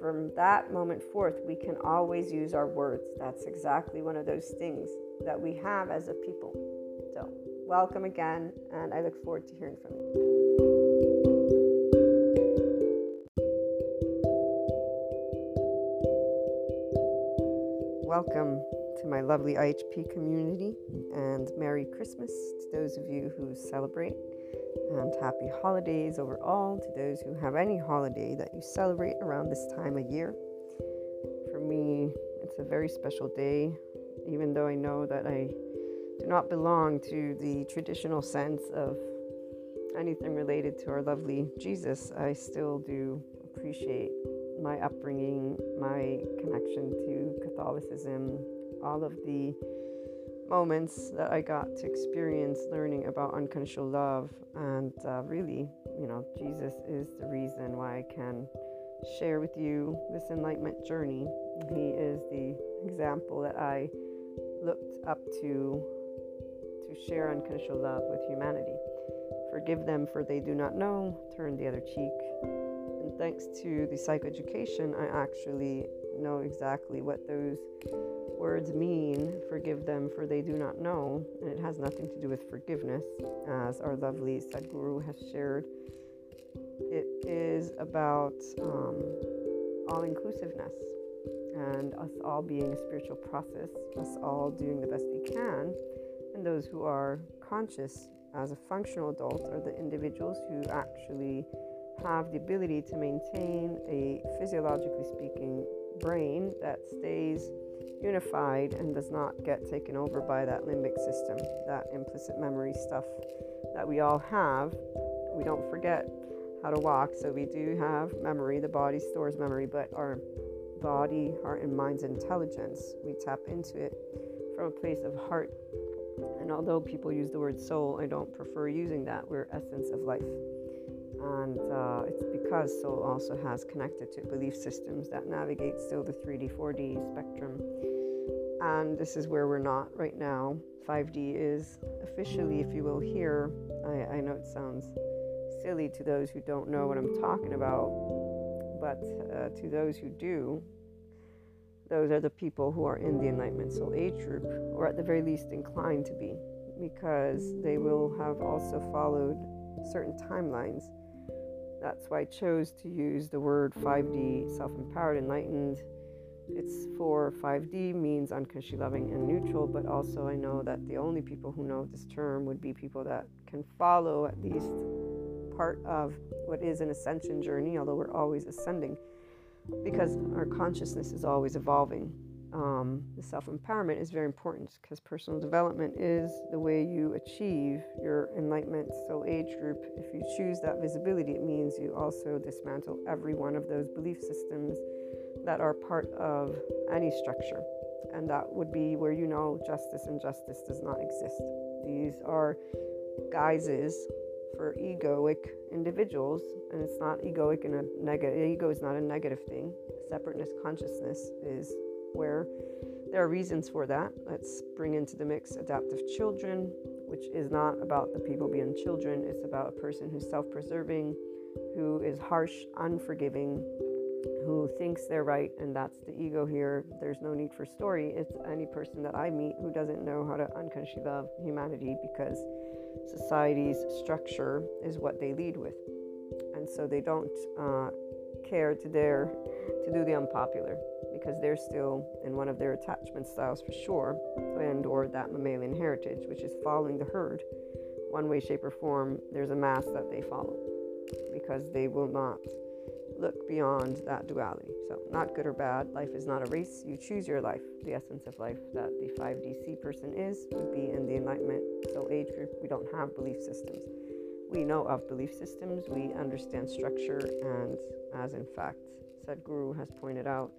from that moment forth, we can always use our words. That's exactly one of those things that we have as a people. So, welcome again, and I look forward to hearing from you. Welcome to my lovely IHP community, and Merry Christmas to those of you who celebrate, and happy holidays overall to those who have any holiday that you celebrate around this time of year. For me, it's a very special day, even though I know that I do not belong to the traditional sense of anything related to our lovely Jesus. I still do appreciate my upbringing, my connection to Catholicism, all of the moments that I got to experience learning about unconditional love. And uh, really, you know, Jesus is the reason why I can share with you this enlightenment journey. He is the example that I looked up to to share unconditional love with humanity. Forgive them for they do not know, turn the other cheek, and thanks to the psychoeducation, I actually know exactly what those words mean. Forgive them, for they do not know. And it has nothing to do with forgiveness, as our lovely Sadhguru has shared. It is about um, all inclusiveness and us all being a spiritual process, us all doing the best we can. And those who are conscious as a functional adult are the individuals who actually have the ability to maintain a physiologically speaking brain that stays unified and does not get taken over by that limbic system, that implicit memory stuff that we all have. We don't forget how to walk, so we do have memory. The body stores memory, but our body, heart, and mind's intelligence, we tap into it from a place of heart. And although people use the word soul, I don't prefer using that. We're essence of life and uh, it's because soul also has connected to belief systems that navigate still the 3D, 4D spectrum. And this is where we're not right now. 5D is officially, if you will, here. I, I know it sounds silly to those who don't know what I'm talking about, but uh, to those who do, those are the people who are in the Enlightenment Soul Age group, or at the very least inclined to be, because they will have also followed certain timelines that's why I chose to use the word 5D, self empowered, enlightened. It's for 5D means unconsciously loving and neutral, but also I know that the only people who know this term would be people that can follow at least part of what is an ascension journey, although we're always ascending because our consciousness is always evolving um, the self empowerment is very important because personal development is the way you achieve your enlightenment soul age group. If you choose that visibility, it means you also dismantle every one of those belief systems that are part of any structure. And that would be where you know justice and justice does not exist. These are guises for egoic individuals, and it's not egoic in a negative. Ego is not a negative thing. Separateness consciousness is where there are reasons for that. Let's bring into the mix adaptive children, which is not about the people being children, it's about a person who's self preserving, who is harsh, unforgiving, who thinks they're right, and that's the ego here. There's no need for story. It's any person that I meet who doesn't know how to unconsciously love humanity because society's structure is what they lead with. And so they don't uh, care to dare to do the unpopular because they're still in one of their attachment styles for sure and or that mammalian heritage which is following the herd. One way shape or form there's a mass that they follow because they will not look beyond that duality. So not good or bad life is not a race. You choose your life. The essence of life that the 5dc person is would be in the enlightenment. Soul age group we don't have belief systems. We know of belief systems. We understand structure. And as in fact Sadhguru has pointed out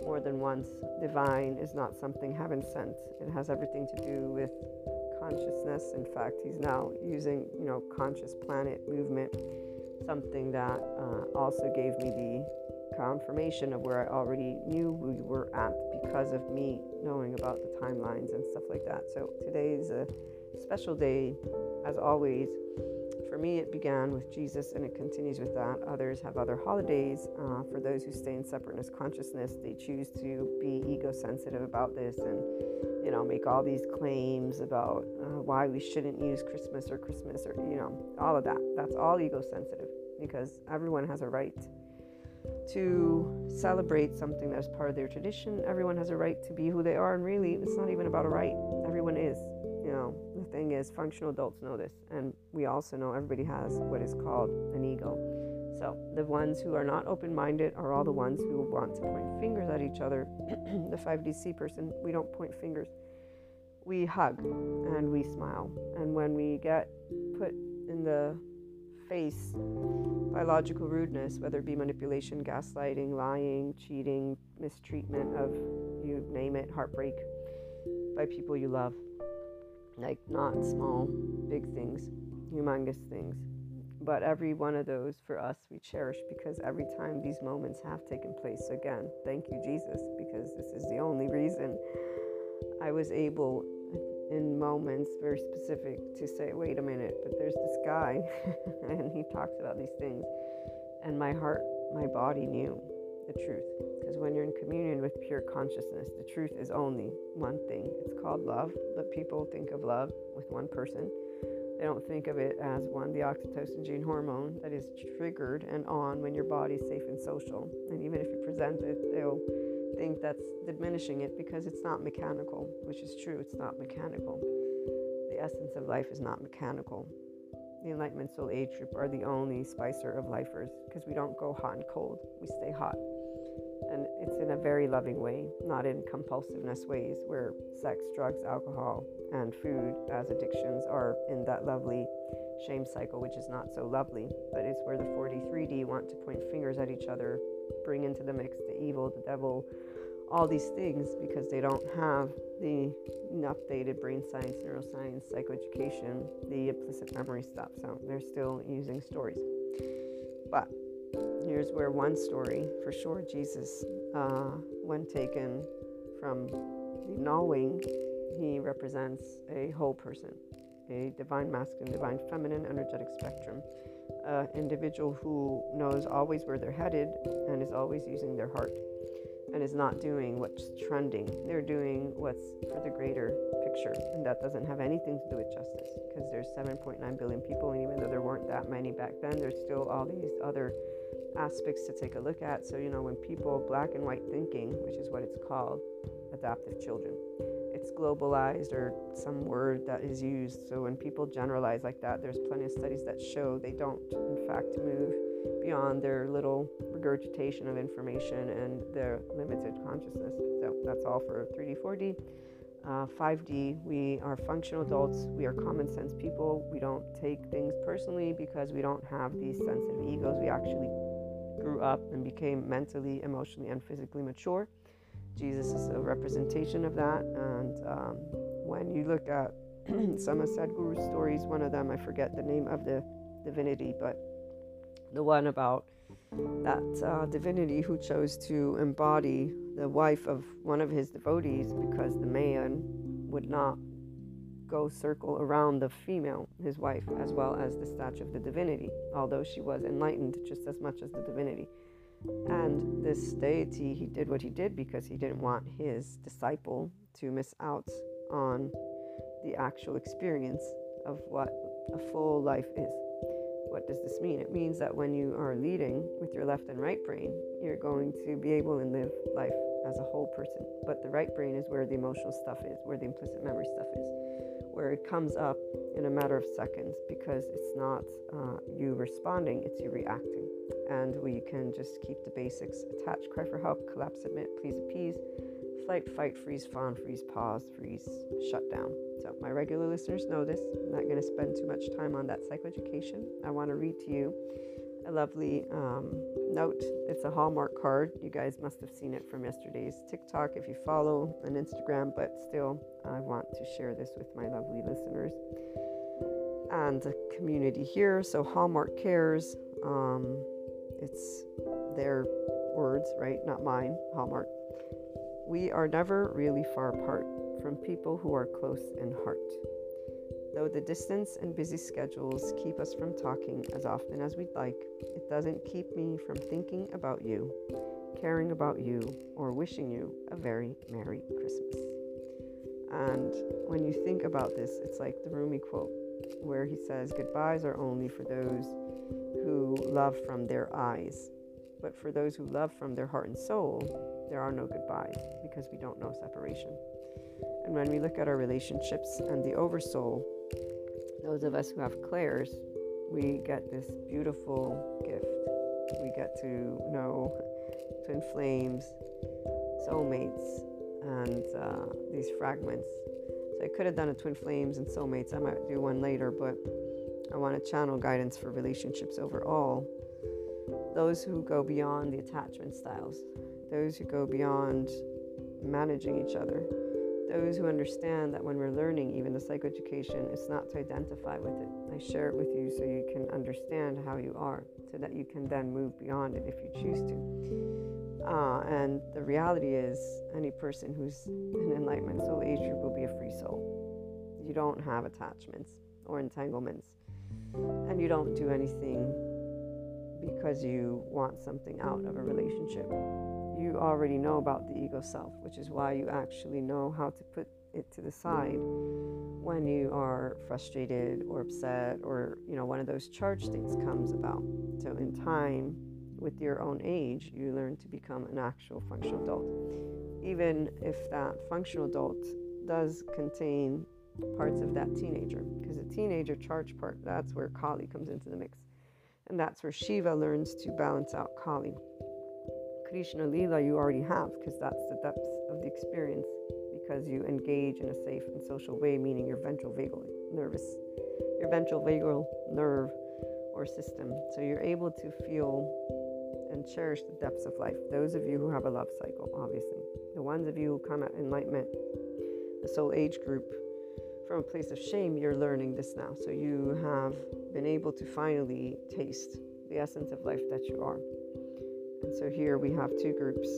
more than once, divine is not something heaven sent. It has everything to do with consciousness. In fact, he's now using, you know, conscious planet movement, something that uh, also gave me the confirmation of where I already knew we were at because of me knowing about the timelines and stuff like that. So today is a special day, as always. For me, it began with Jesus and it continues with that. Others have other holidays. Uh, for those who stay in separateness consciousness, they choose to be ego sensitive about this and, you know, make all these claims about uh, why we shouldn't use Christmas or Christmas or, you know, all of that. That's all ego sensitive because everyone has a right to celebrate something that's part of their tradition. Everyone has a right to be who they are, and really, it's not even about a right. Everyone is. You know, thing is, functional adults know this, and we also know everybody has what is called an ego. So, the ones who are not open minded are all the ones who want to point fingers at each other. the 5DC person, we don't point fingers. We hug and we smile. And when we get put in the face biological rudeness, whether it be manipulation, gaslighting, lying, cheating, mistreatment of you name it, heartbreak by people you love. Like not small, big things, humongous things. But every one of those for us we cherish because every time these moments have taken place. Again, thank you, Jesus, because this is the only reason I was able in moments very specific to say, wait a minute, but there's this guy, and he talks about these things. And my heart, my body knew the truth. When you're in communion with pure consciousness, the truth is only one thing. It's called love, but people think of love with one person. They don't think of it as one, the oxytocin gene hormone that is triggered and on when your body's safe and social. And even if you present it, they'll think that's diminishing it because it's not mechanical, which is true, it's not mechanical. The essence of life is not mechanical. The Enlightenment Soul Age group are the only spicer of lifers because we don't go hot and cold, we stay hot. And it's in a very loving way, not in compulsiveness ways where sex, drugs, alcohol, and food as addictions are in that lovely shame cycle, which is not so lovely, but it's where the 43D want to point fingers at each other, bring into the mix the evil, the devil, all these things because they don't have the updated brain science, neuroscience, psychoeducation, the implicit memory stuff. So they're still using stories. But here's where one story, for sure, Jesus, uh, when taken from the knowing, he represents a whole person, a divine masculine, divine feminine energetic spectrum. Uh, individual who knows always where they're headed and is always using their heart and is not doing what's trending. They're doing what's for the greater picture, and that doesn't have anything to do with justice because there's 7.9 billion people, and even though there weren't that many back then, there's still all these other aspects to take a look at. So, you know, when people black and white thinking, which is what it's called, adaptive children, it's globalized or some word that is used. So, when people generalize like that, there's plenty of studies that show they don't, in fact, move beyond their little regurgitation of information and their limited consciousness. So that's all for 3D, 4D. Uh, 5D, we are functional adults. We are common sense people. We don't take things personally because we don't have these sensitive egos. We actually grew up and became mentally, emotionally, and physically mature. Jesus is a representation of that. And um, when you look at some of Sadhguru's stories, one of them, I forget the name of the divinity, but the one about that uh, divinity who chose to embody the wife of one of his devotees because the man would not go circle around the female, his wife, as well as the statue of the divinity, although she was enlightened just as much as the divinity. And this deity, he did what he did because he didn't want his disciple to miss out on the actual experience of what a full life is. What does this mean? It means that when you are leading with your left and right brain, you're going to be able to live life as a whole person. But the right brain is where the emotional stuff is, where the implicit memory stuff is, where it comes up in a matter of seconds because it's not uh, you responding, it's you reacting. And we can just keep the basics attach, cry for help, collapse, submit, please appease, flight, fight, freeze, fawn, freeze, pause, freeze, shut down. So, my regular listeners know this. I'm not going to spend too much time on that psychoeducation. I want to read to you a lovely um, note. It's a Hallmark card. You guys must have seen it from yesterday's TikTok if you follow on Instagram, but still, I want to share this with my lovely listeners and the community here. So, Hallmark Cares, um, it's their words, right? Not mine, Hallmark. We are never really far apart from people who are close in heart. Though the distance and busy schedules keep us from talking as often as we'd like, it doesn't keep me from thinking about you, caring about you, or wishing you a very Merry Christmas. And when you think about this, it's like the Rumi quote, where he says, Goodbyes are only for those who love from their eyes. But for those who love from their heart and soul, there are no goodbyes because we don't know separation. And when we look at our relationships and the oversoul, those of us who have clairs, we get this beautiful gift. We get to know twin flames, soulmates, and uh, these fragments. So I could have done a twin flames and soulmates. I might do one later, but I want to channel guidance for relationships overall. Those who go beyond the attachment styles, those who go beyond managing each other, those who understand that when we're learning even the psychoeducation, it's not to identify with it. I share it with you so you can understand how you are, so that you can then move beyond it if you choose to. Uh, and the reality is, any person who's an enlightenment soul age group will be a free soul. You don't have attachments or entanglements, and you don't do anything because you want something out of a relationship you already know about the ego self, which is why you actually know how to put it to the side when you are frustrated or upset or you know one of those charge states comes about. So in time with your own age you learn to become an actual functional adult. Even if that functional adult does contain parts of that teenager because the teenager charge part that's where kali comes into the mix. And that's where shiva learns to balance out kali Krishna Lila you already have because that's the depth of the experience because you engage in a safe and social way, meaning your ventral vagal nervous, your ventral vagal nerve or system. So you're able to feel and cherish the depths of life. Those of you who have a love cycle, obviously. The ones of you who come at enlightenment, the soul age group, from a place of shame, you're learning this now. So you have been able to finally taste the essence of life that you are. And so here we have two groups,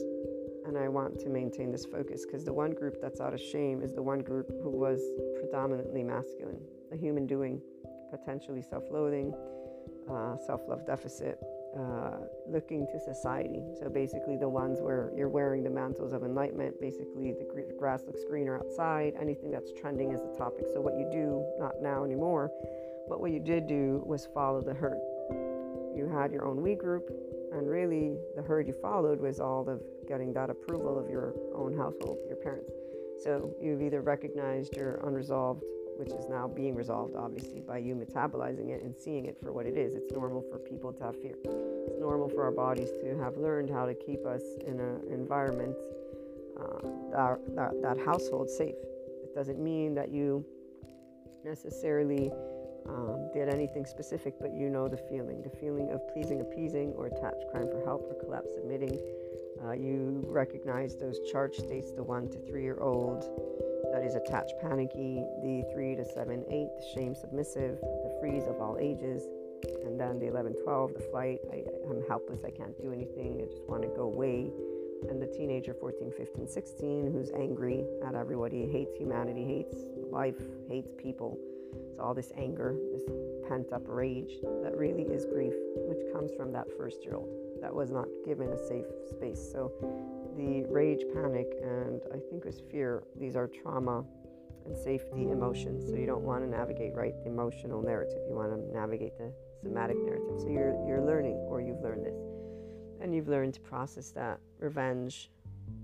and I want to maintain this focus because the one group that's out of shame is the one group who was predominantly masculine, a human doing, potentially self loathing, uh, self love deficit, uh, looking to society. So basically, the ones where you're wearing the mantles of enlightenment, basically, the grass looks greener outside, anything that's trending is the topic. So, what you do, not now anymore, but what you did do was follow the herd. You had your own we group, and really, the herd you followed was all of getting that approval of your own household, your parents. So you've either recognized your unresolved, which is now being resolved, obviously, by you metabolizing it and seeing it for what it is. It's normal for people to have fear. It's normal for our bodies to have learned how to keep us in an environment, uh, that, that, that household safe. It doesn't mean that you necessarily um, did anything specific, but you know the feeling the feeling of pleasing, appeasing, or attached, crying for help, or collapse, admitting. Uh, you recognize those charge states the one to three year old, that is attached, panicky, the three to seven, eight, shame, submissive, the freeze of all ages, and then the 11, 12, the flight, I, I'm helpless, I can't do anything, I just want to go away. And the teenager, 14, 15, 16, who's angry at everybody, hates humanity, hates life, hates people it's all this anger, this pent up rage that really is grief, which comes from that first year old that was not given a safe space. So the rage, panic, and I think it was fear, these are trauma and safety emotions. So you don't want to navigate right the emotional narrative. You want to navigate the somatic narrative. So you're you're learning or you've learned this. And you've learned to process that revenge,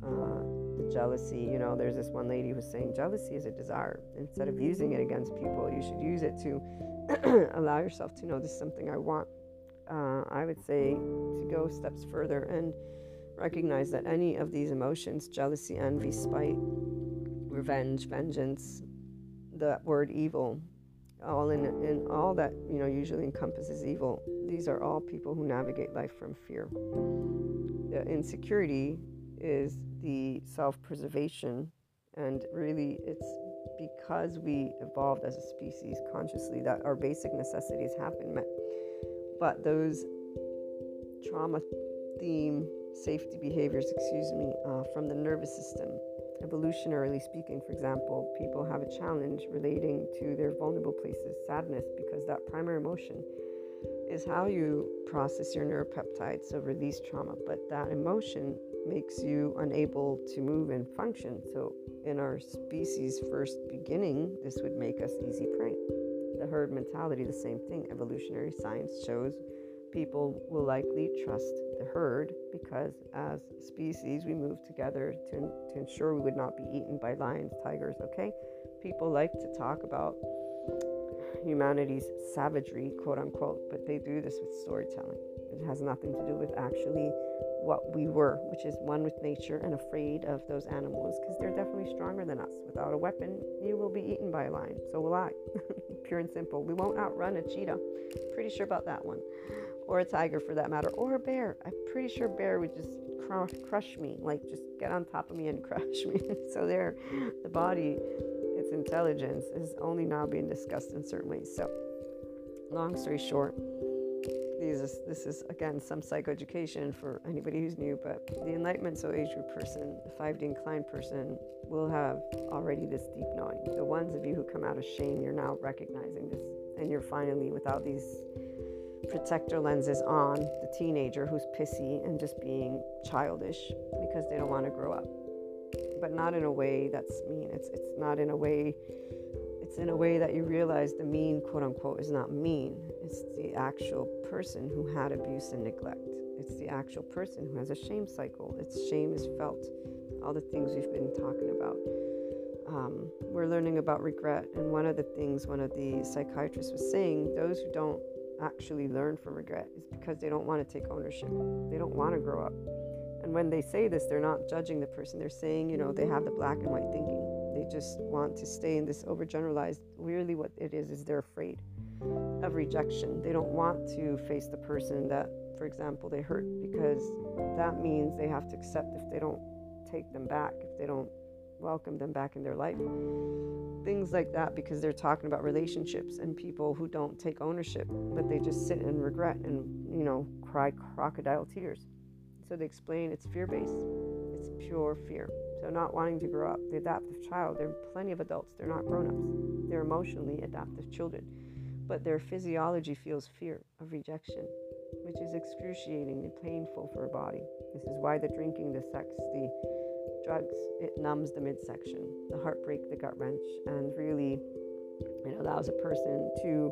uh, jealousy. You know, there's this one lady who's saying jealousy is a desire. Instead of using it against people, you should use it to allow yourself to know this is something I want. Uh, I would say to go steps further and recognize that any of these emotions jealousy, envy, spite, revenge, vengeance, the word evil, all in, in all that you know usually encompasses evil these are all people who navigate life from fear the insecurity is the self preservation. And really, it's because we evolved as a species consciously that our basic necessities have been met. But those trauma theme safety behaviors, excuse me, uh, from the nervous system, evolutionarily speaking, for example, people have a challenge relating to their vulnerable places, sadness, because that primary emotion is how you process your neuropeptides, so release trauma. But that emotion makes you unable to move and function. So, in our species' first beginning, this would make us easy prey. The herd mentality, the same thing. Evolutionary science shows people will likely trust the herd because, as species, we move together to, to ensure we would not be eaten by lions, tigers. Okay, people like to talk about humanity's savagery, quote unquote, but they do this with storytelling. It has nothing to do with actually what we were, which is one with nature and afraid of those animals because they're definitely stronger than us. Without a weapon, you will be eaten by a lion. So will I. Pure and simple. We won't outrun a cheetah. Pretty sure about that one. Or a tiger for that matter. Or a bear. I'm pretty sure bear would just crush, me. Like just get on top of me and crush me. so there, the body, intelligence is only now being discussed in certain ways. So, long story short, these this is again some psychoeducation for anybody who's new, but the Enlightenment Soul Age group person, the 5D inclined person, will have already this deep knowing. The ones of you who come out of shame, you're now recognizing this, and you're finally without these protector lenses on the teenager who's pissy and just being childish because they don't want to grow up, but not in a way that's mean. It's it's not in a way it's in a way that you realize the mean, quote unquote, is not mean. It's the actual person who had abuse and neglect. It's the actual person who has a shame cycle. Its shame is felt. All the things we've been talking about. Um, we're learning about regret, and one of the things one of the psychiatrists was saying those who don't actually learn from regret is because they don't want to take ownership. They don't want to grow up. And when they say this, they're not judging the person. They're saying, you know, they have the black and white thinking they just want to stay in this overgeneralized. Really, what it is is they're afraid of rejection. They don't want to face the person that, for example, they hurt because that means they have to accept if they don't take them back, if they don't welcome them back in their life. Things like that because they're talking about relationships and people who don't take ownership, but they just sit and regret and, you know, cry crocodile tears. So they explain it's fear based, it's pure fear. So, not wanting to grow up, the adaptive child, there are plenty of adults, they're not grown ups. They're emotionally adaptive children, but their physiology feels fear of rejection, which is excruciatingly painful for a body. This is why the drinking, the sex, the drugs, it numbs the midsection, the heartbreak, the gut wrench, and really it allows a person to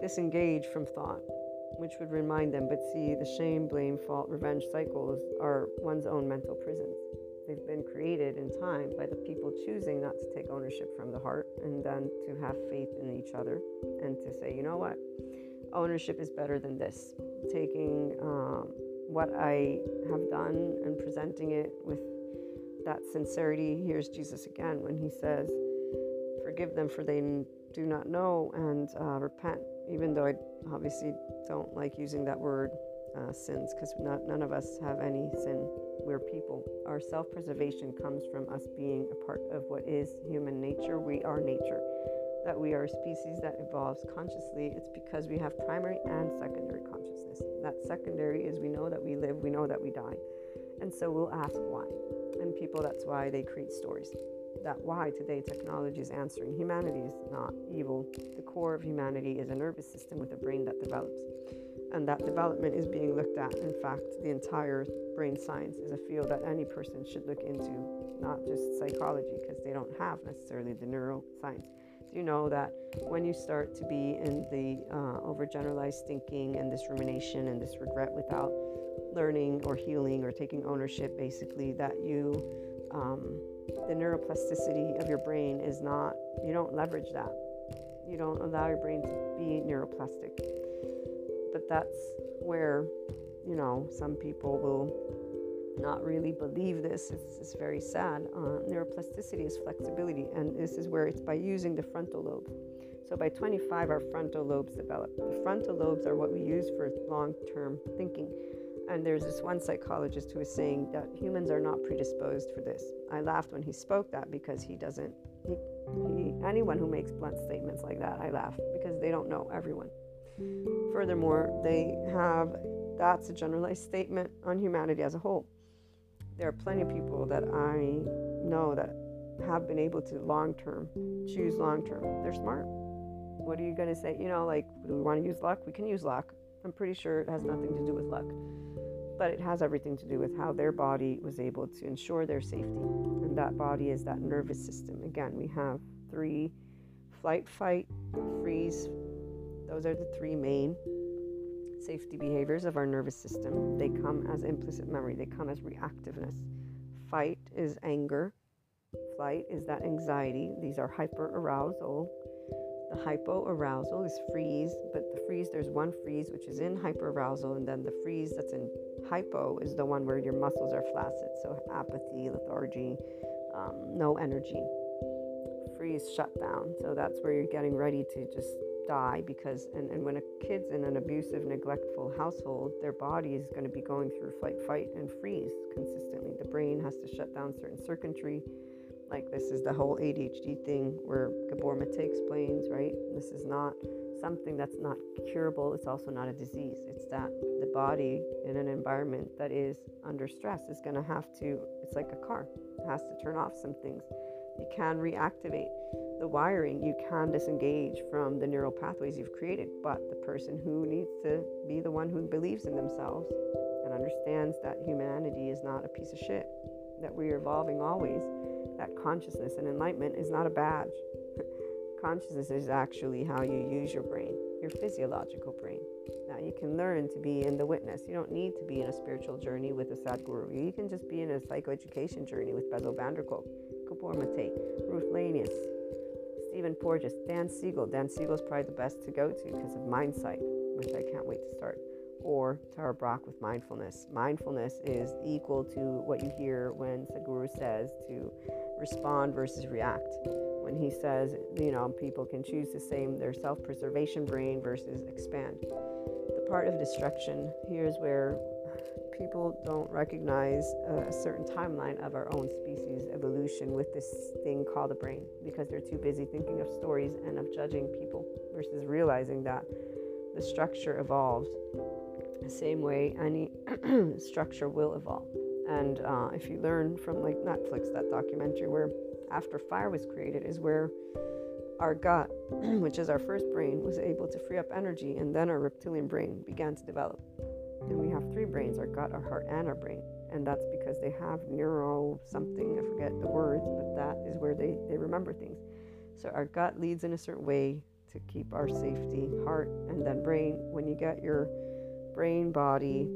disengage from thought, which would remind them. But see, the shame, blame, fault, revenge cycles are one's own mental prisons. They've been created in time by the people choosing not to take ownership from the heart and then to have faith in each other and to say, you know what, ownership is better than this. Taking um, what I have done and presenting it with that sincerity. Here's Jesus again when he says, Forgive them for they do not know and uh, repent. Even though I obviously don't like using that word uh, sins because none of us have any sin. We're people. Our self preservation comes from us being a part of what is human nature. We are nature. That we are a species that evolves consciously, it's because we have primary and secondary consciousness. That secondary is we know that we live, we know that we die. And so we'll ask why. And people, that's why they create stories. That why today technology is answering. Humanity is not evil. The core of humanity is a nervous system with a brain that develops and that development is being looked at. In fact, the entire brain science is a field that any person should look into, not just psychology, because they don't have necessarily the neuroscience. Do you know that when you start to be in the uh, overgeneralized thinking and this rumination and this regret without learning or healing or taking ownership, basically, that you, um, the neuroplasticity of your brain is not, you don't leverage that. You don't allow your brain to be neuroplastic but that's where, you know, some people will not really believe this. It's, it's very sad. Uh, neuroplasticity is flexibility, and this is where it's by using the frontal lobe. So by 25, our frontal lobes develop. The frontal lobes are what we use for long term thinking. And there's this one psychologist who was saying that humans are not predisposed for this. I laughed when he spoke that because he doesn't, he, he, anyone who makes blunt statements like that, I laugh because they don't know everyone. Furthermore, they have that's a generalized statement on humanity as a whole. There are plenty of people that I know that have been able to long term choose long term. They're smart. What are you going to say? You know, like, do we want to use luck? We can use luck. I'm pretty sure it has nothing to do with luck, but it has everything to do with how their body was able to ensure their safety. And that body is that nervous system. Again, we have three flight, fight, freeze, those are the three main safety behaviors of our nervous system. They come as implicit memory, they come as reactiveness. Fight is anger, flight is that anxiety. These are hyper arousal. The hypo arousal is freeze, but the freeze, there's one freeze which is in hyper arousal, and then the freeze that's in hypo is the one where your muscles are flaccid. So apathy, lethargy, um, no energy. Freeze, shut down. So that's where you're getting ready to just die because and, and when a kid's in an abusive neglectful household their body is going to be going through flight fight and freeze consistently the brain has to shut down certain circuitry like this is the whole adhd thing where gabor mate explains right? This is not something that's not curable. It's also not a disease. It's that the body in an environment that is under stress is going to have to it's like a car it has to turn off some things. You can reactivate the wiring, you can disengage from the neural pathways you've created. But the person who needs to be the one who believes in themselves and understands that humanity is not a piece of shit, that we are evolving always, that consciousness and enlightenment is not a badge. consciousness is actually how you use your brain, your physiological brain. Now, you can learn to be in the witness. You don't need to be in a spiritual journey with a Sadhguru. You can just be in a psychoeducation journey with Bessel van der Kolk, der Kolk, Mate, Ruth Lanius, Stephen Porges, Dan Siegel. Dan Siegel is probably the best to go to because of Mindsight, which I can't wait to start. Or Tara Brach with mindfulness. Mindfulness is equal to what you hear when Sadhguru says to respond versus react. When he says, you know, people can choose the same their self preservation brain versus expand. The part of destruction, here's where people don't recognize a certain timeline of our own species evolution with this thing called the brain because they're too busy thinking of stories and of judging people versus realizing that the structure evolves the same way any structure will evolve. And uh, if you learn from like Netflix, that documentary where after fire was created is where our gut, which is our first brain, was able to free up energy, and then our reptilian brain began to develop. And we have three brains our gut, our heart, and our brain. And that's because they have neuro something, I forget the words, but that is where they, they remember things. So our gut leads in a certain way to keep our safety, heart, and then brain. When you get your brain body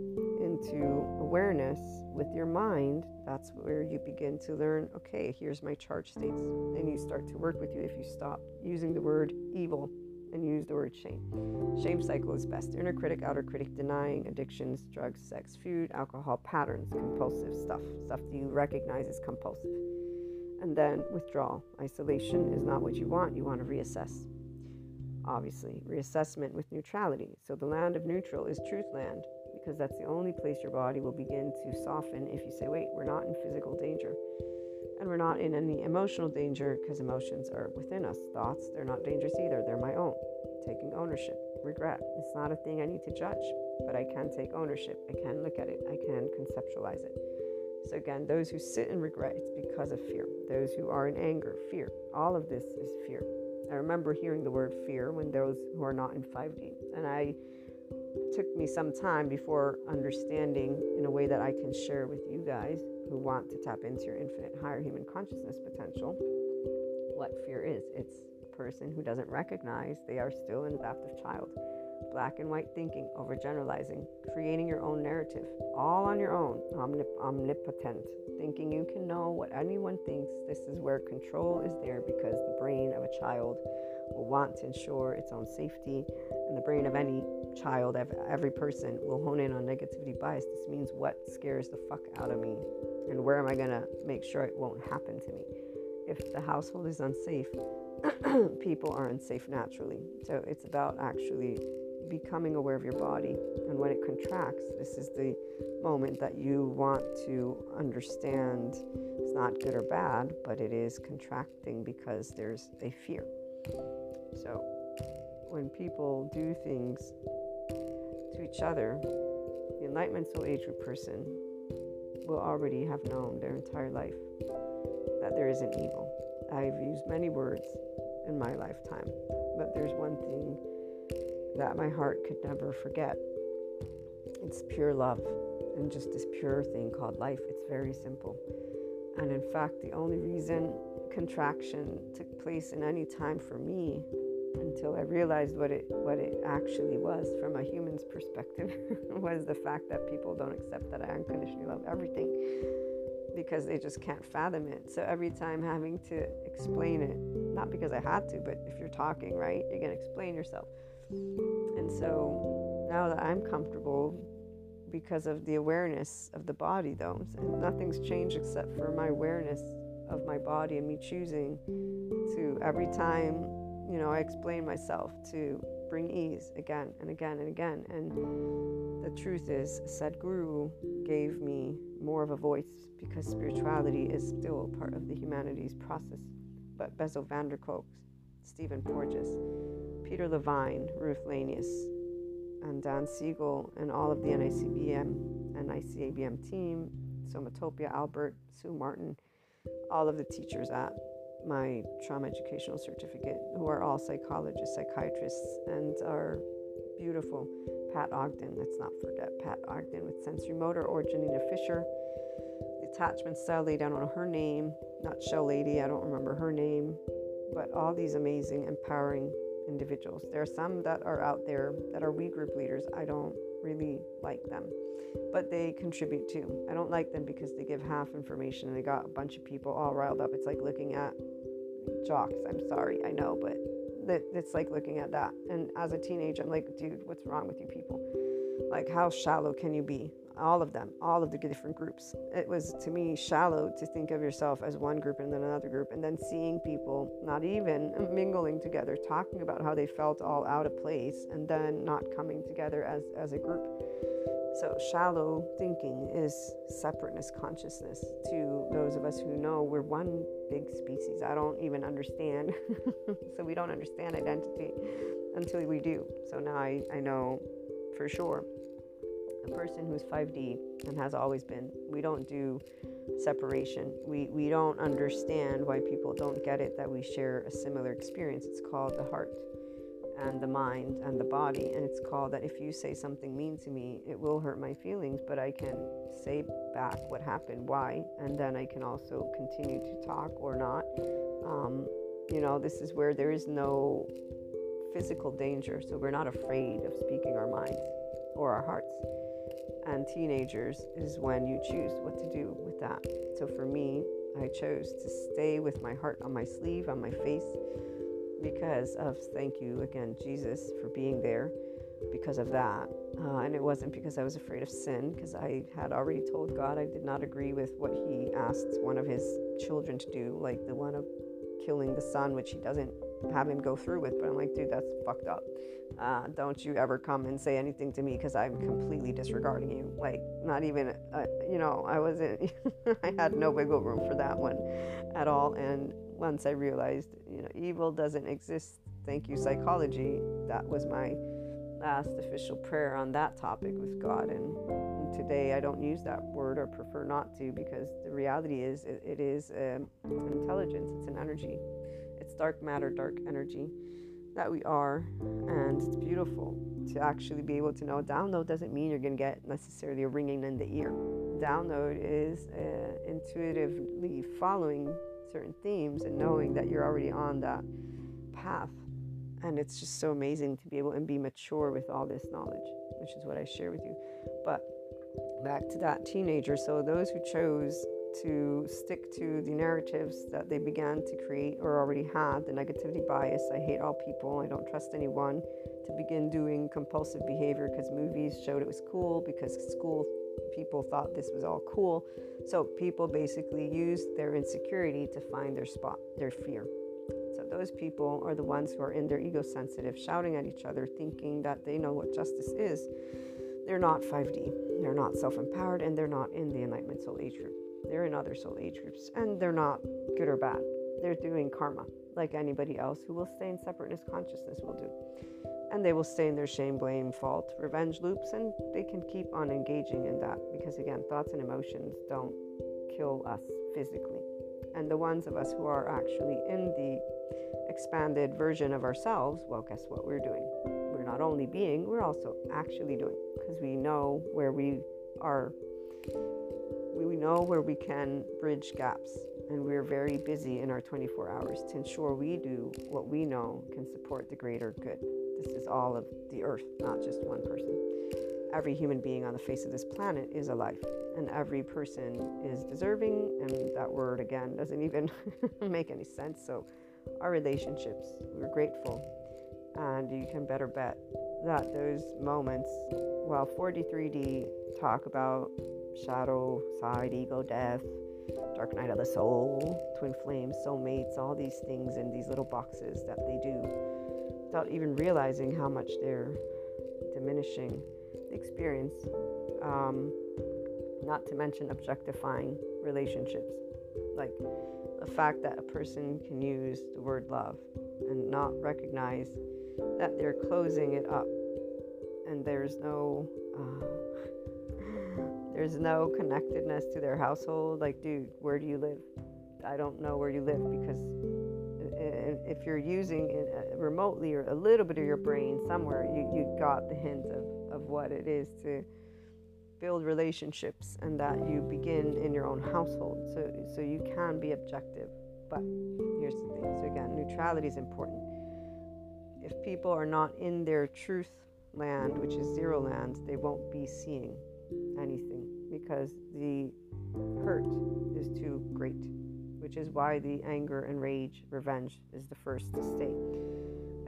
into awareness with your mind, that's where you begin to learn okay, here's my charge states. And you start to work with you if you stop using the word evil and use the word shame. Shame cycle is best. Inner critic, outer critic, denying, addictions, drugs, sex, food, alcohol, patterns, compulsive stuff, stuff that you recognize as compulsive. And then withdrawal. Isolation is not what you want. You want to reassess. Obviously, reassessment with neutrality. So the land of neutral is truth land because that's the only place your body will begin to soften if you say, wait, we're not in physical danger. And we're not in any emotional danger because emotions are within us. Thoughts, they're not dangerous either. They're my own. Taking ownership, regret. It's not a thing I need to judge, but I can take ownership. I can look at it. I can conceptualize it. So, again, those who sit in regret, it's because of fear. Those who are in anger, fear. All of this is fear. I remember hearing the word fear when those who are not in 5D. And I took me some time before understanding in a way that I can share with you guys who want to tap into your infinite higher human consciousness potential what fear is. It's a person who doesn't recognize they are still an adaptive child. Black and white thinking, overgeneralizing, creating your own narrative, all on your own, omnip- omnipotent, thinking you can know what anyone thinks. This is where control is there because the brain of a child will want to ensure its own safety, and the brain of any child, every person will hone in on negativity bias. This means what scares the fuck out of me and where am I to make sure it won't happen to me? If the household is unsafe, people are unsafe naturally. So it's about actually becoming aware of your body. And when it contracts, this is the moment that you want to understand it's not good or bad, but it is contracting because there's a fear. So when people do things to each other, the Enlightenment Soul Age person will already have known their entire life that there isn't evil. I've used many words in my lifetime, but there's one thing that my heart could never forget. It's pure love and just this pure thing called life. It's very simple. And in fact, the only reason contraction took place in any time for me until I realized what it what it actually was from a human's perspective was the fact that people don't accept that I unconditionally love everything because they just can't fathom it. So every time having to explain it, not because I had to, but if you're talking, right, you're to explain yourself. And so now that I'm comfortable because of the awareness of the body, though, nothing's changed except for my awareness of my body and me choosing to every time, you know, I explain myself to bring ease again and again and again. And the truth is, Sadhguru gave me more of a voice because spirituality is still part of the humanities process. But Bessel van der Kolk, Stephen Porges, Peter Levine, Ruth Lanius, and Dan Siegel, and all of the NICABM and ICABM team, Somatopia, Albert, Sue Martin, all of the teachers at my trauma educational certificate, who are all psychologists, psychiatrists, and are beautiful. Pat Ogden, let's not forget Pat Ogden with sensorimotor, or Janina Fisher, the attachment style lady, I don't know her name, not show lady, I don't remember her name, but all these amazing, empowering individuals. There are some that are out there that are we group leaders. I don't really like them, but they contribute too. I don't like them because they give half information and they got a bunch of people all riled up. It's like looking at jocks. I'm sorry, I know, but that it's like looking at that. And as a teenager, I'm like, dude, what's wrong with you people? Like, how shallow can you be? All of them, all of the different groups. It was to me shallow to think of yourself as one group and then another group, and then seeing people not even mingling together, talking about how they felt all out of place, and then not coming together as, as a group. So, shallow thinking is separateness consciousness to those of us who know we're one big species. I don't even understand. so, we don't understand identity until we do. So, now I, I know for sure a person who's 5D and has always been, we don't do separation. We, we don't understand why people don't get it that we share a similar experience. It's called the heart and the mind and the body. And it's called that if you say something mean to me, it will hurt my feelings, but I can say back what happened, why, and then I can also continue to talk or not. Um, you know, this is where there is no physical danger, so we're not afraid of speaking our minds or our hearts. And teenagers is when you choose what to do with that. So for me, I chose to stay with my heart on my sleeve, on my face, because of thank you again, Jesus, for being there because of that. Uh, and it wasn't because I was afraid of sin, because I had already told God I did not agree with what He asked one of His children to do, like the one of killing the son, which He doesn't have him go through with. But I'm like, dude, that's fucked up. Uh, don't you ever come and say anything to me because I'm completely disregarding you. Like, not even, uh, you know, I wasn't, I had no wiggle room for that one at all. And once I realized, you know, evil doesn't exist. Thank you, psychology. That was my last official prayer on that topic with God. And, today I don't use that word or prefer not to because the reality is it, it is um, intelligence, it's an energy, it's dark matter, dark energy that we are. And it's beautiful to actually be able to know. Download doesn't mean you're going to get necessarily a ringing in the ear. Download is uh, intuitively following certain themes and knowing that you're already on that path. And it's just so amazing to be able and be mature with all this knowledge, which is what I share with you. But back to that teenager. So, those who chose to stick to the narratives that they began to create or already had the negativity bias I hate all people, I don't trust anyone to begin doing compulsive behavior because movies showed it was cool, because school people thought this was all cool. So people basically used their insecurity to find their spot, their fear. So those people are the ones who are in their ego sensitive, shouting at each other, thinking that they know what justice is. They're not 5D. They're not self empowered, and they're not in the Enlightenment Soul Age group. They're in other soul age groups, and they're not good or bad. They're doing karma like anybody else who will stay in separateness consciousness will do and they will stay in their shame, blame, fault, revenge loops, and they can keep on engaging in that because, again, thoughts and emotions don't kill us physically. And the ones of us who are actually in the expanded version of ourselves, well, guess what we're doing? We're not only being, we're also actually doing because we know where we are, we know where we can bridge gaps and we're very busy in our 24 hours to ensure we do what we know can support the greater good. This is all of the earth, not just one person. Every human being on the face of this planet is alive, and every person is deserving, and that word again doesn't even make any sense. So, our relationships, we're grateful, and you can better bet that those moments, while 43D talk about shadow, side, ego, death, dark night of the soul, twin flames, soulmates, all these things in these little boxes that they do without even realizing how much they're diminishing the experience. Um, not to mention objectifying relationships. Like the fact that a person can use the word love and not recognize that they're closing it up and there's no uh, there's no connectedness to their household like dude where do you live? I don't know where you live because if you're using uh, remotely or a little bit of your brain somewhere you, you got the hint of, of what it is to build relationships and that you begin in your own household. So so you can be objective but here's the thing. So again neutrality is important. If people are not in their truth land, which is zero land, they won't be seeing anything because the hurt is too great, which is why the anger and rage, revenge is the first to stay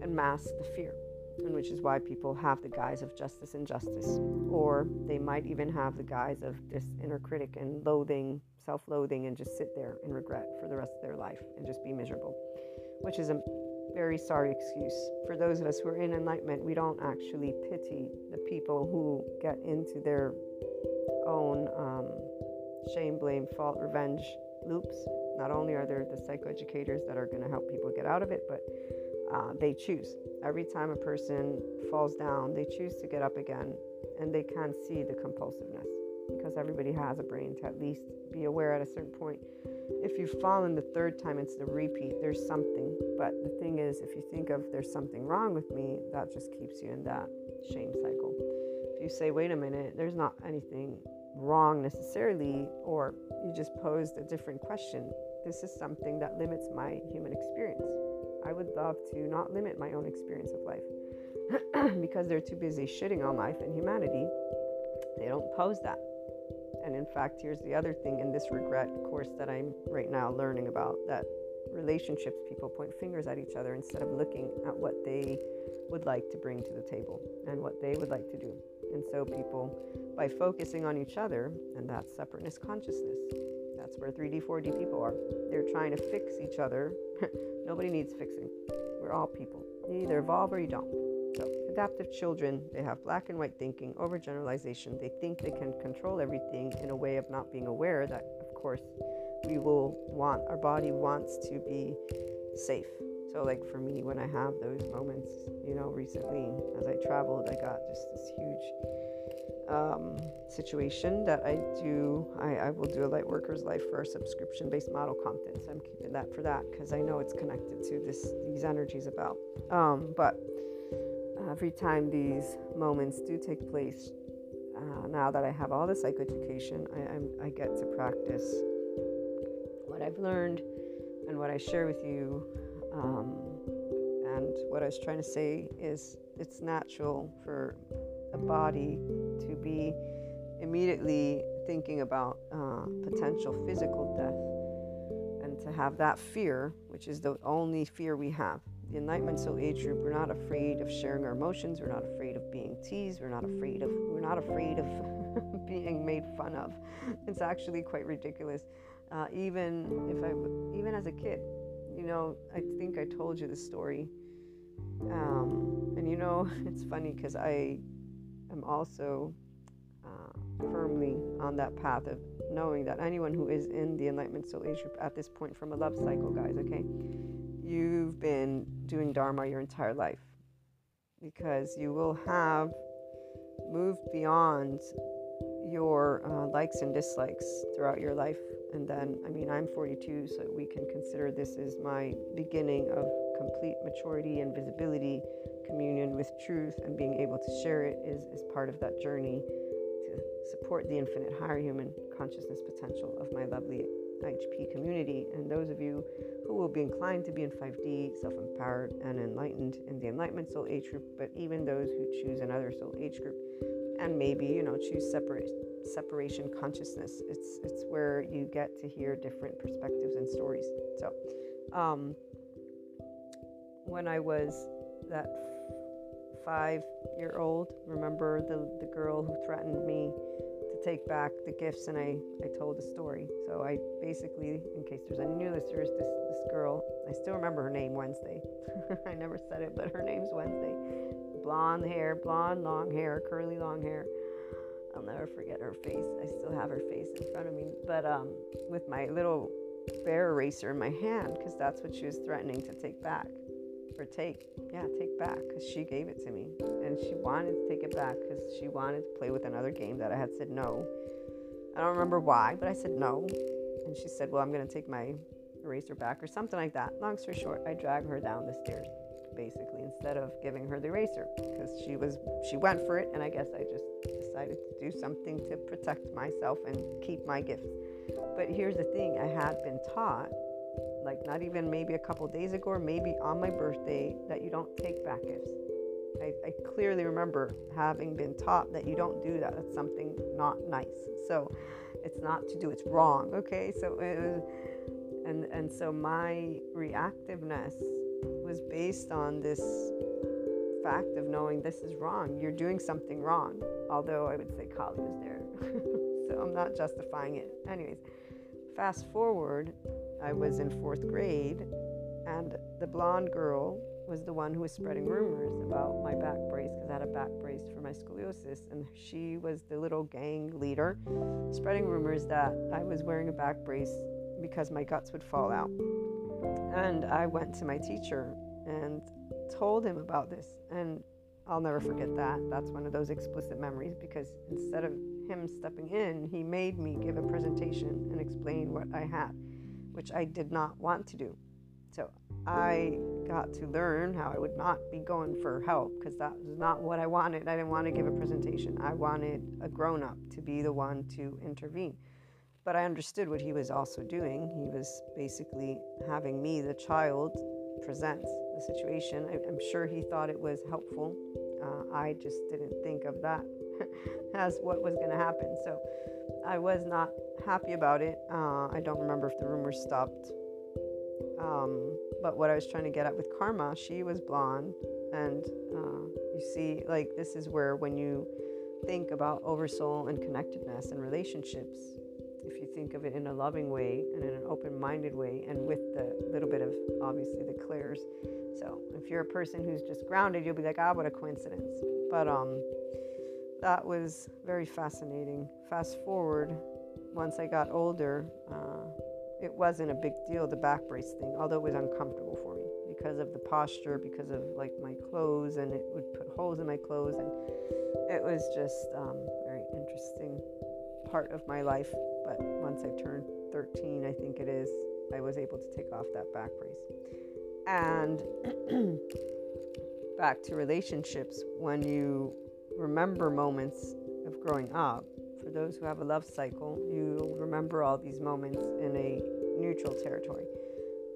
and mask the fear, and which is why people have the guise of justice and justice, or they might even have the guise of this inner critic and loathing, self loathing, and just sit there in regret for the rest of their life and just be miserable, which is a very sorry excuse. For those of us who are in enlightenment, we don't actually pity the people who get into their own um, shame, blame, fault, revenge loops. Not only are there the psychoeducators that are going to help people get out of it, but uh, they choose. Every time a person falls down, they choose to get up again and they can see the compulsiveness because everybody has a brain to at least be aware at a certain point if you've fallen the third time, it's the repeat. There's something. But the thing is, if you think of there's something wrong with me, that just keeps you in that shame cycle. If you say, wait a minute, there's not anything wrong necessarily, or you just posed a different question, this is something that limits my human experience. I would love to not limit my own experience of life because they're too busy shitting on life and humanity. They don't pose that. And in fact, here's the other thing in this regret course that I'm right now learning about that relationships, people point fingers at each other instead of looking at what they would like to bring to the table and what they would like to do. And so, people, by focusing on each other, and that's separateness consciousness, that's where 3D, 4D people are. They're trying to fix each other. Nobody needs fixing. We're all people. You either evolve or you don't. So, adaptive children, they have black and white thinking, overgeneralization. They think they can control everything in a way of not being aware that, of course, we will want, our body wants to be safe. So, like for me, when I have those moments, you know, recently as I traveled, I got just this huge um, situation that I do. I, I, will do a light worker's life for our subscription based model content. So I'm keeping that for that because I know it's connected to this these energies about. Um, but every time these moments do take place, uh, now that I have all the psychoeducation, I, I get to practice what I've learned and what I share with you. Um, and what I was trying to say is it's natural for a body to be immediately thinking about uh, potential physical death and to have that fear, which is the only fear we have the Enlightenment Soul Age group, we're not afraid of sharing our emotions. We're not afraid of being teased. We're not afraid of we're not afraid of being made fun of. It's actually quite ridiculous. Uh, even if I even as a kid, you know, I think I told you the story. Um, and you know, it's funny because I am also uh, firmly on that path of knowing that anyone who is in the Enlightenment Soul Age group at this point from a love cycle, guys, okay you've been doing Dharma your entire life because you will have moved beyond your uh, likes and dislikes throughout your life. And then, I mean, I'm 42, so we can consider this as my beginning of complete maturity and visibility, communion with truth, and being able to share it is, is part of that journey to support the infinite higher human consciousness potential of my lovely IHP community. And those of you who will be inclined to be in 5D, self empowered, and enlightened in the Enlightenment Soul Age group, but even those who choose another Soul Age group and maybe, you know, choose separate separation consciousness. It's it's where you get to hear different perspectives and stories. So, um, when I was that five year old, remember the the girl who threatened me to take back the gifts, and I I told the story. So I basically, in case there's any new listeners, this this girl, I still remember her name Wednesday. I never said it, but her name's Wednesday. Blonde hair, blonde long hair, curly long hair I'll never forget her face. I still have her face in front of me. But um, with my little bear eraser in my hand, because that's what she was threatening to take back. Or take, yeah, take back, because she gave it to me. And she wanted to take it back because she wanted to play with another game that I had said no. I don't remember why, but I said no. And she said, Well, I'm going to take my eraser back, or something like that. Long story short, I dragged her down the stairs basically instead of giving her the eraser because she was she went for it and I guess I just decided to do something to protect myself and keep my gifts. But here's the thing, I had been taught like not even maybe a couple days ago or maybe on my birthday that you don't take back gifts. I, I, clearly remember having been taught that you don't do that. That's something not nice. So it's not to do, it's wrong. Okay. So it was, and, and so my reactiveness was based on this fact of knowing this is wrong. You're doing something wrong. Although I would say Kali was there. so I'm not justifying it. Anyways, fast forward, I was in fourth grade, and the blonde girl was the one who was spreading rumors about my back brace because I had a back brace for my scoliosis. And she was the little gang leader, spreading rumors that I was wearing a back brace because my guts would fall out. And I went to my teacher and told him about this. And I'll never forget that. That's one of those explicit memories because instead of him stepping in, he made me give a presentation and explain what I had, which I did not want to do. So I got to learn how I would not be going for help because that was not what I wanted. I didn't want to give a presentation. I wanted a grown up to be the one to intervene. But I understood what he was also doing. He was basically having me, the child, present the situation. I, am sure he thought it was helpful. Uh, I just didn't think of that as what was going to happen. So I was not happy about it. Uh, I don't remember if the rumors stopped. Um, but what I was trying to get at with Karma, she was blonde. And uh, you see, like, this is where when you think about oversoul and connectedness and relationships, if you think of it in a loving way and in an open minded way, and with the little bit of obviously the clairs. So if you're a person who's just grounded, you'll be like, ah, what a coincidence. But um, that was very fascinating. Fast forward, once I got older, uh, it wasn't a big deal, the back brace thing, although it was uncomfortable for me because of the posture, because of like my clothes, and it would put holes in my clothes, and it was just um, very interesting part of my life. But once I turned 13, I think it is, I was able to take off that back brace. And back to relationships, when you remember moments of growing up, for those who have a love cycle, you remember all these moments in a neutral territory,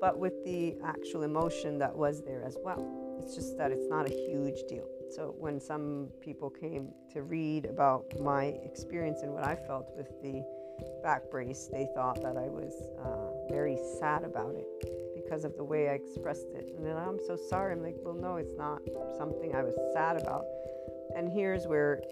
but with the actual emotion that was there as well. It's just that it's not a huge deal. So when some people came to read about my experience and what I felt with the back brace, they thought that I was uh, very sad about it because of the way I expressed it. And then I'm so sorry. I'm like, well, no, it's not something I was sad about. And here's where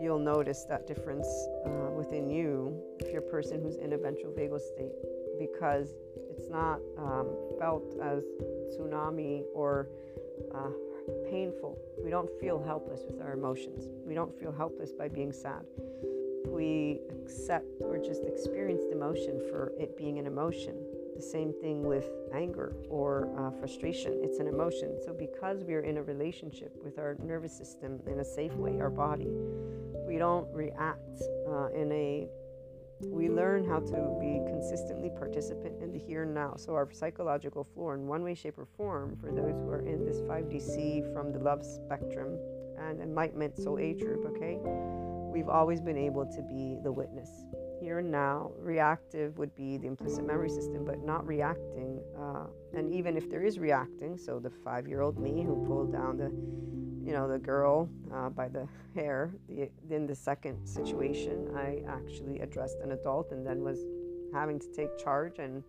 you'll notice that difference uh, within you if you're a person who's in a ventral vagal state because it's not um, felt as tsunami or uh, painful. We don't feel helpless with our emotions. We don't feel helpless by being sad. We accept or just experience the emotion for it being an emotion. The same thing with anger or uh, frustration. It's an emotion. So, because we are in a relationship with our nervous system in a safe way, our body, we don't react uh, in a we learn how to be consistently participant in the here and now. So our psychological floor, in one way, shape, or form, for those who are in this 5DC from the love spectrum and enlightenment soul age group, okay, we've always been able to be the witness. here and now. Reactive would be the implicit memory system, but not reacting. Uh, and even if there is reacting, so the five-year-old me who pulled down the, you know, the girl uh, by the hair. The, in the second situation, I actually addressed an adult and then was having to take charge and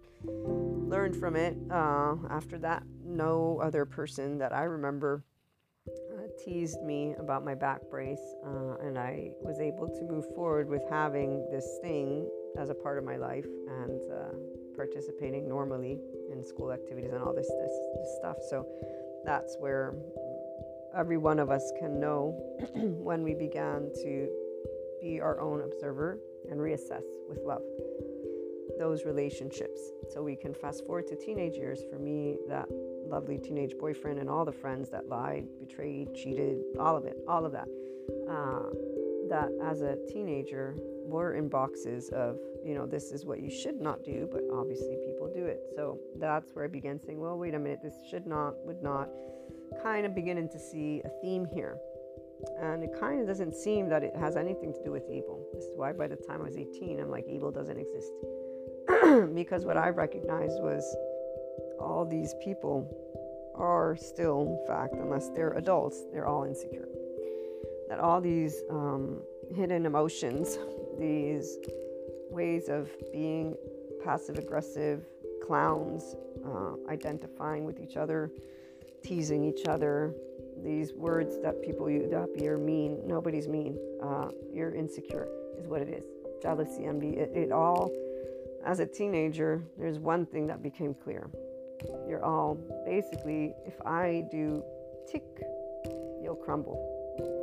learned from it. Uh, after that, no other person that I remember teased me about my back brace, uh, and I was able to move forward with having this thing as a part of my life and uh, participating normally in school activities and all this, this, this stuff. So that's where every one of us can know when we began to be our own observer and reassess with love those relationships. So we can fast forward to teenage years. For me, that lovely teenage boyfriend and all the friends that lied, betrayed, cheated, all of it, all of that. Uh, that as a teenager were in boxes of, you know, this is what you should not do, but obviously people do it. So that's where I began saying, well, wait a minute, this should not, would not, kind of beginning to see a theme here. And it kind of doesn't seem that it has anything to do with evil. This is why by the time I was 18, I'm like, evil doesn't exist. because what I recognized was all these people are still, in fact, unless they're adults, they're all insecure. That all these um, hidden emotions, these ways of being passive aggressive, clowns, uh, identifying with each other, teasing each other, these words that people use up, you're mean, nobody's mean, uh, you're insecure, is what it is. Jealousy, envy, it, it all, as a teenager, there's one thing that became clear you're all basically, if I do tick, you'll crumble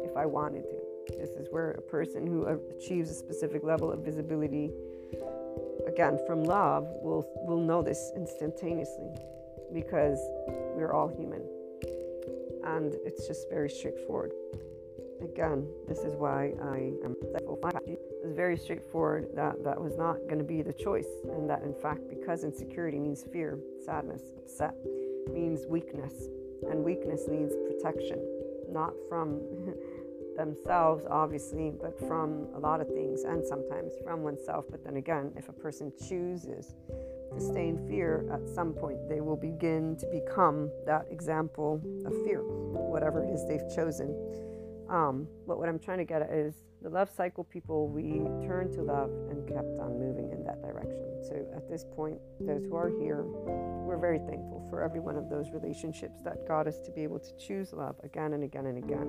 if I wanted to. This is where a person who achieves a specific level of visibility, again, from love, will, will know this instantaneously because we're all human. And it's just very straightforward. Again, this is why I am thankful for It was very straightforward that that was not going to be the choice, and that in fact, because insecurity means fear, sadness, upset, means weakness, and weakness needs protection, not from themselves, obviously, but from a lot of things, and sometimes from oneself. But then again, if a person chooses to stay in fear, at some point they will begin to become that example of fear, whatever it is they've chosen. Um, but what I'm trying to get at is the love cycle people, we turned to love and kept on moving in that direction. So at this point, those who are here, we're very thankful for every one of those relationships that got us to be able to choose love again and again and again,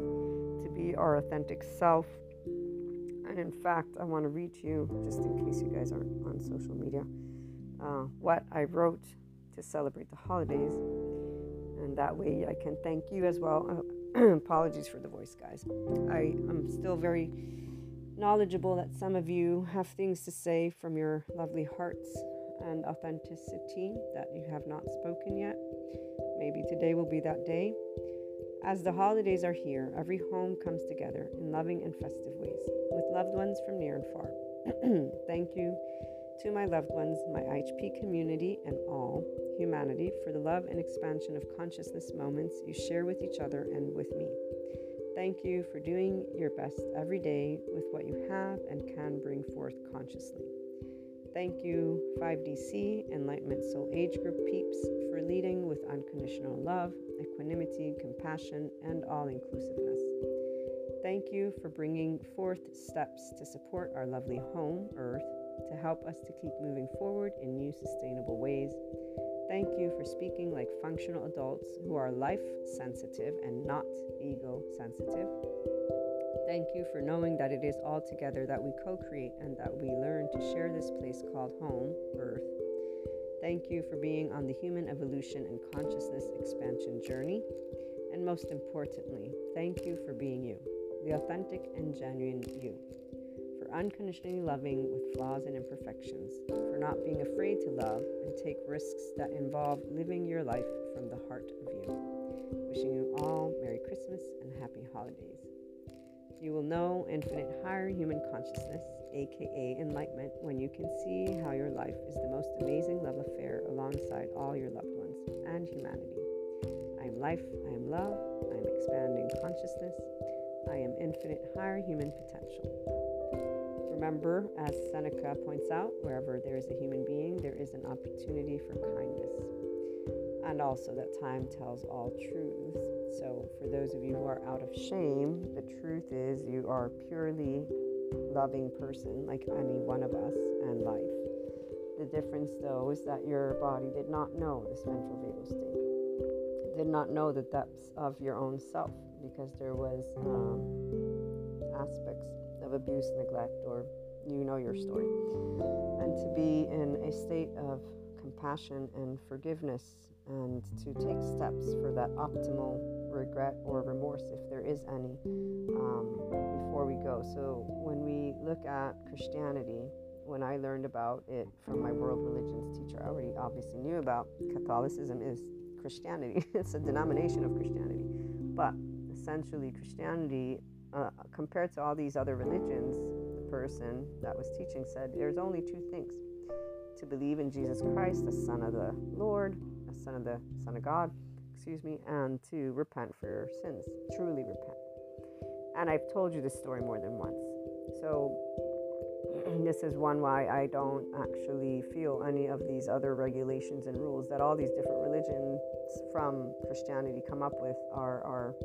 to be our authentic self. And in fact, I want to read to you, just in case you guys aren't on social media, uh, what I wrote to celebrate the holidays. And that way I can thank you as well. Apologies for the voice, guys. I am still very knowledgeable that some of you have things to say from your lovely hearts and authenticity that you have not spoken yet. Maybe today will be that day. As the holidays are here, every home comes together in loving and festive ways with loved ones from near and far. Thank you to my loved ones, my IHP community, and all humanity for the love and expansion of consciousness moments you share with each other and with me. Thank you for doing your best every day with what you have and can bring forth consciously. Thank you, 5DC Enlightenment Soul Age Group peeps, for leading with unconditional love, equanimity, compassion, and all inclusiveness. Thank you for bringing forth steps to support our lovely home, Earth, to help us to keep moving forward in new sustainable ways. Thank you for speaking like functional adults who are life sensitive and not ego sensitive. Thank you for knowing that it is all together that we co create and that we learn to share this place called home, Earth. Thank you for being on the human evolution and consciousness expansion journey. And most importantly, thank you for being you, the authentic and genuine you unconditionally loving with flaws and imperfections, for not being afraid to love and take risks that involve living your life from the heart of you. Wishing you all Merry Christmas and Happy Holidays. You will know infinite higher human consciousness, aka enlightenment, when you can see how your life is the most amazing love affair alongside all your loved ones and humanity. I am life, I am love, I am expanding consciousness, I am infinite higher human potential. Remember, as Seneca points out, wherever there is a human being, there is an opportunity for kindness. And also that time tells all truths. So, for those of you who are out of shame, the truth is you are purely loving person like any one of us and life. The difference, though, is that your body did not know this ventral vagal state. It did not know the depths of your own self because there was um, aspects of abuse, neglect, or you know your story. And to be in a state of compassion and forgiveness and to take steps for that optimal regret or remorse if there is any um, before we go. So when we look at Christianity, when I learned about it from my world religions teacher, I already obviously knew about Catholicism is Christianity. it's a denomination of Christianity. But essentially, Christianity, uh, compared to all these other religions, the person that was teaching said there's only two things to believe in Jesus Christ, the Son of the Lord, the Son of the Son of God, excuse me, and to repent for your sins, truly repent. And I've told you this story more than once. So this is one why I don't actually feel any of these other regulations and rules that all these different religions from Christianity come up with are, are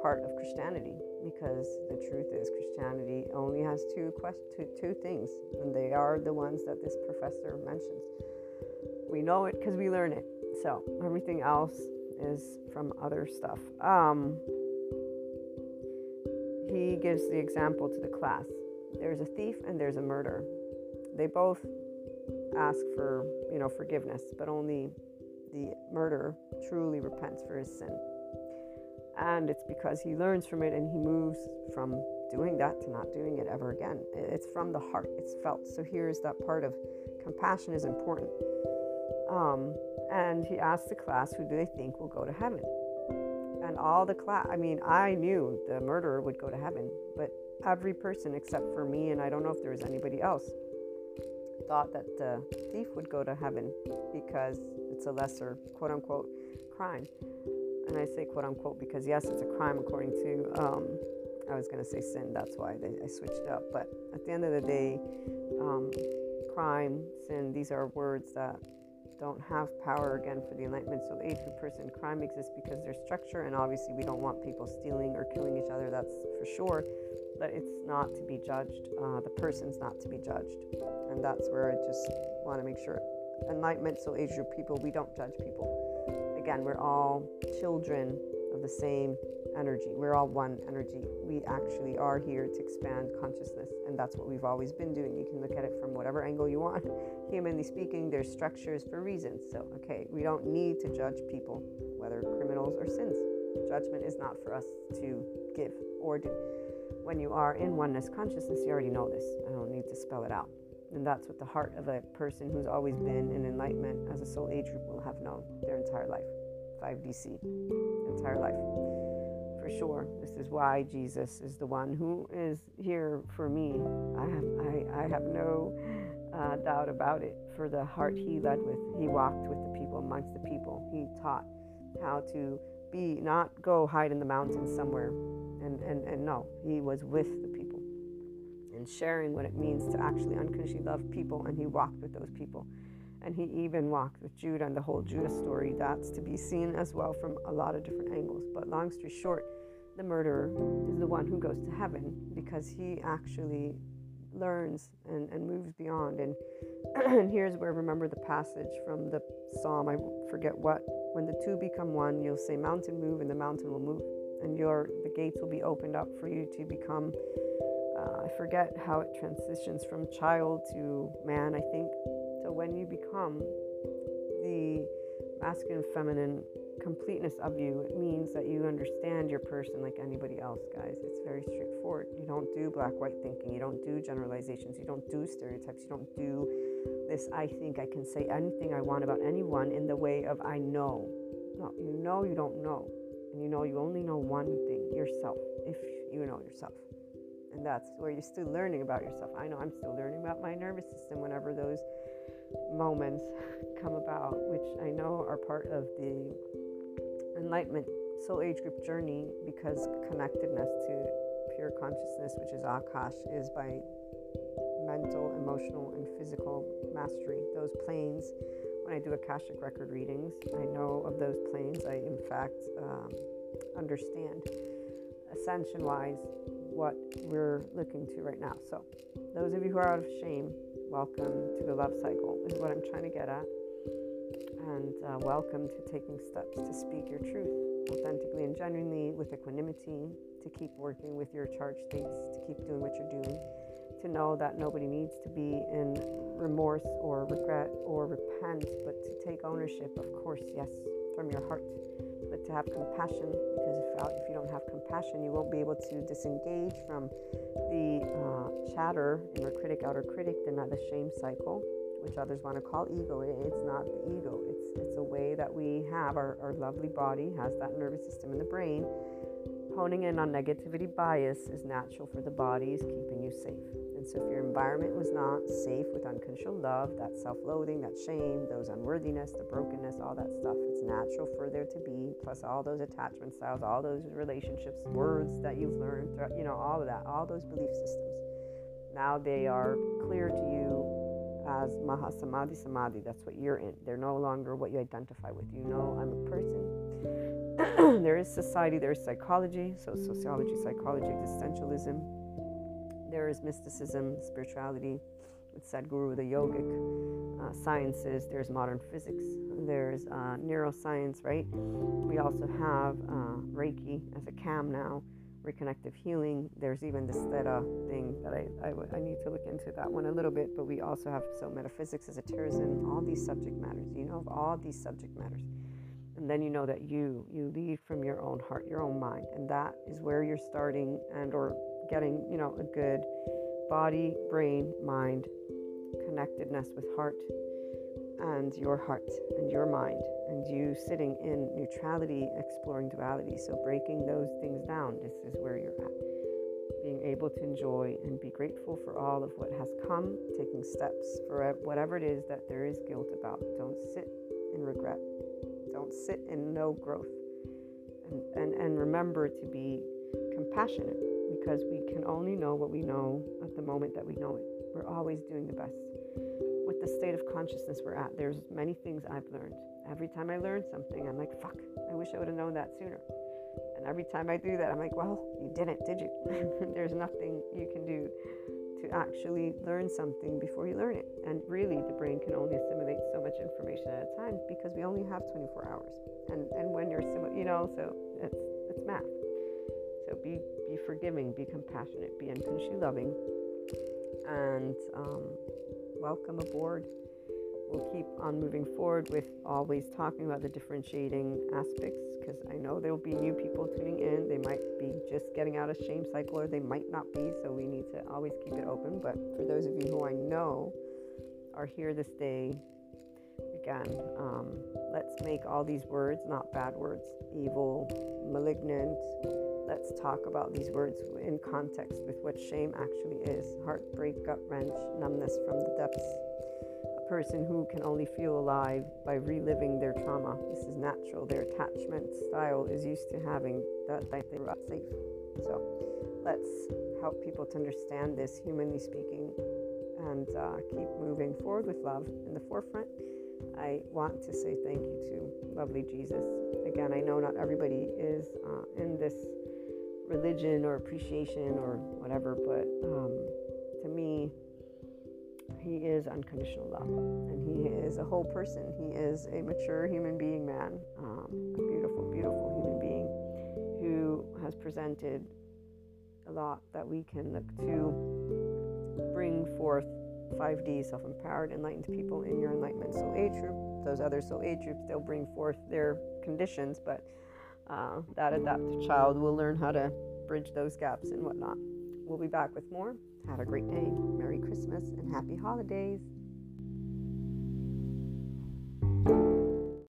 part of Christianity because the truth is Christianity only has two, quest- two, two things and they are the ones that this professor mentions. We know it because we learn it. So everything else is from other stuff. Um, he gives the example to the class there's a thief and there's a murderer. They both ask for, you know, forgiveness, but only the murderer truly repents for his sin. And it's because he learns from it and he moves from doing that to not doing it ever again. It's from the heart, it's felt. So here's that part of compassion is important. Um, and he asked the class, who do they think will go to heaven? And all the class, I mean, I knew the murderer would go to heaven, but every person except for me, and I don't know if there was anybody else, thought that the thief would go to heaven because it's a lesser quote unquote crime. And I say quote unquote because, yes, it's a crime according to, um, I was going to say sin, that's why they, I switched up. But at the end of the day, um, crime, sin, these are words that don't have power again for the enlightenment Soul age group person. Crime exists because there's structure, and obviously we don't want people stealing or killing each other, that's for sure but it's not to be judged. Uh, the person's not to be judged. And that's where I just want to make sure. Enlightenment, soul age group people, we don't judge people. Again, we're all children of the same energy. We're all one energy. We actually are here to expand consciousness, and that's what we've always been doing. You can look at it from whatever angle you want. Humanly speaking, there's structures for reasons. So, okay, we don't need to judge people, whether criminals or sins. Judgment is not for us to give or do when you are in oneness consciousness, you already know this. I don't need to spell it out. And that's what the heart of a person who's always been in enlightenment as a soul age group will have known their entire life. 5DC, entire life. For sure. This is why Jesus is the one who is here for me. I have, I, I have no uh, doubt about it. For the heart he led with, he walked with the people, amongst the people. He taught how to be, not go hide in the mountains somewhere and, and, and no, he was with sharing what it means to actually unconditionally love people. And he walked with those people. And he even walked with Judah and the whole Judah story. That's to be seen as well from a lot of different angles. But long story short, the murderer is the one who goes to heaven because he actually learns and, and moves beyond. And, and here's where I remember the passage from the psalm, I forget what. When the two become one, you'll say, Mountain move, and the mountain will move and your the gates will be opened up for you to become uh, I forget how it transitions from child to man. I think so when you become the masculine feminine completeness of you it means that you understand your person like anybody else guys. It's very straightforward. You don't do black white thinking. You don't do generalizations. You don't do stereotypes. You don't do this i think i can say anything i want about anyone in the way of i know. No you know you don't know and you know you only know one thing yourself, if you know yourself. And that's where you're still learning about yourself. I know I'm still learning about my nervous system whenever those moments come about, which I know are part of the enlightenment soul age group journey because connectedness to pure consciousness, which is Akash, is by mental, emotional, and physical mastery. Those planes, when I do Akashic record readings, I know of those planes. I, in fact, um, understand ascension wise what we're looking to right now. So, those of you who are out of shame, welcome to the love cycle, is what I'm trying to get at. And uh, welcome to taking steps to speak your truth authentically and genuinely with equanimity, to keep working with your charge states, to keep doing what you're doing, to know that nobody needs to be in remorse or regret or repent, but to take ownership, of course, yes, from your heart, but to have compassion, because if, uh, if you don't have compassion, you won't be able to disengage from the uh, chatter, inner critic, outer critic, the, the shame cycle, which others want to call ego. It's not the ego. It's it's a way that we have our, our lovely body has that nervous system in the brain honing in on negativity bias is natural for the body, is keeping you safe. And so, if your environment was not safe with unconditional love, that self loathing, that shame, those unworthiness, the brokenness, all that stuff, natural for there to be, plus all those attachment styles, all those relationships, words that you've learned, you know, all of that, all those belief systems. Now they are clear to you as Mahasamadhi Samadhi. That's what you're in. They're no longer what you identify with. You know, I'm a person there is society, there is psychology, so sociology, psychology, existentialism. There is mysticism, spirituality, with Sadhguru, the yogic uh, sciences. There's modern physics. There's uh, neuroscience, right? We also have uh, Reiki as a CAM now, reconnective healing. There's even this Theta thing that I, I, need to look into that one a little bit, but we also have so metaphysics, as a esotericism, all these subject matters. You know of all these subject matters and then you know that you you lead from your own heart your own mind and that is where you're starting and or getting you know a good body brain mind connectedness with heart and your heart and your mind and you sitting in neutrality exploring duality. So breaking those things down this is where you're at. Being able to enjoy and be grateful for all of what has come taking steps for whatever it is that there is guilt about. Don't sit in regret. Don't sit in no growth. And, and, and remember to be compassionate because we can only know what we know at the moment that we know it. We're always doing the best. With the state of consciousness we're at, there's many things I've learned. Every time I learn something, I'm like, fuck, I wish I would have known that sooner. And every time I do that, I'm like, well, you didn't, did you? there's nothing you can do to actually learn something before you learn it. And really, the brain can only assimilate so much information at a time because we only have 24 hours. And and when you're you know, so it's it's math. So be be forgiving, be compassionate, be unconditionally loving, and um, welcome aboard we'll keep on moving forward with always talking about the differentiating aspects because I know there will be new people tuning in. They might be just getting out of shame cycle or they might not be, so we need to always keep it open. But for those of you who I know are here this day, again, um, let's make all these words not bad words, evil, malignant. Let's talk about these words in context with what shame actually is heartbreak, gut wrench, numbness from the depths A person who can only feel alive by reliving their trauma. This is natural. Their attachment style is used to having that they are safe. So let's help people to understand this, humanly speaking, and uh, keep moving forward with love in the forefront. I want to say thank you to lovely Jesus. Again, I know not everybody is uh, in this religion or appreciation or whatever, but um, to me, he is unconditional love, and He is a whole person. He is a mature human being, man, um, a beautiful, beautiful human being who has presented a lot that we can look to bring forth 5D, self empowered, enlightened people in your enlightenment soul age group. Those other soul age groups, they'll bring forth their conditions, but uh, that adaptive child will learn how to bridge those gaps and whatnot. We'll be back with more. Have a great day. Merry Christmas and happy holidays.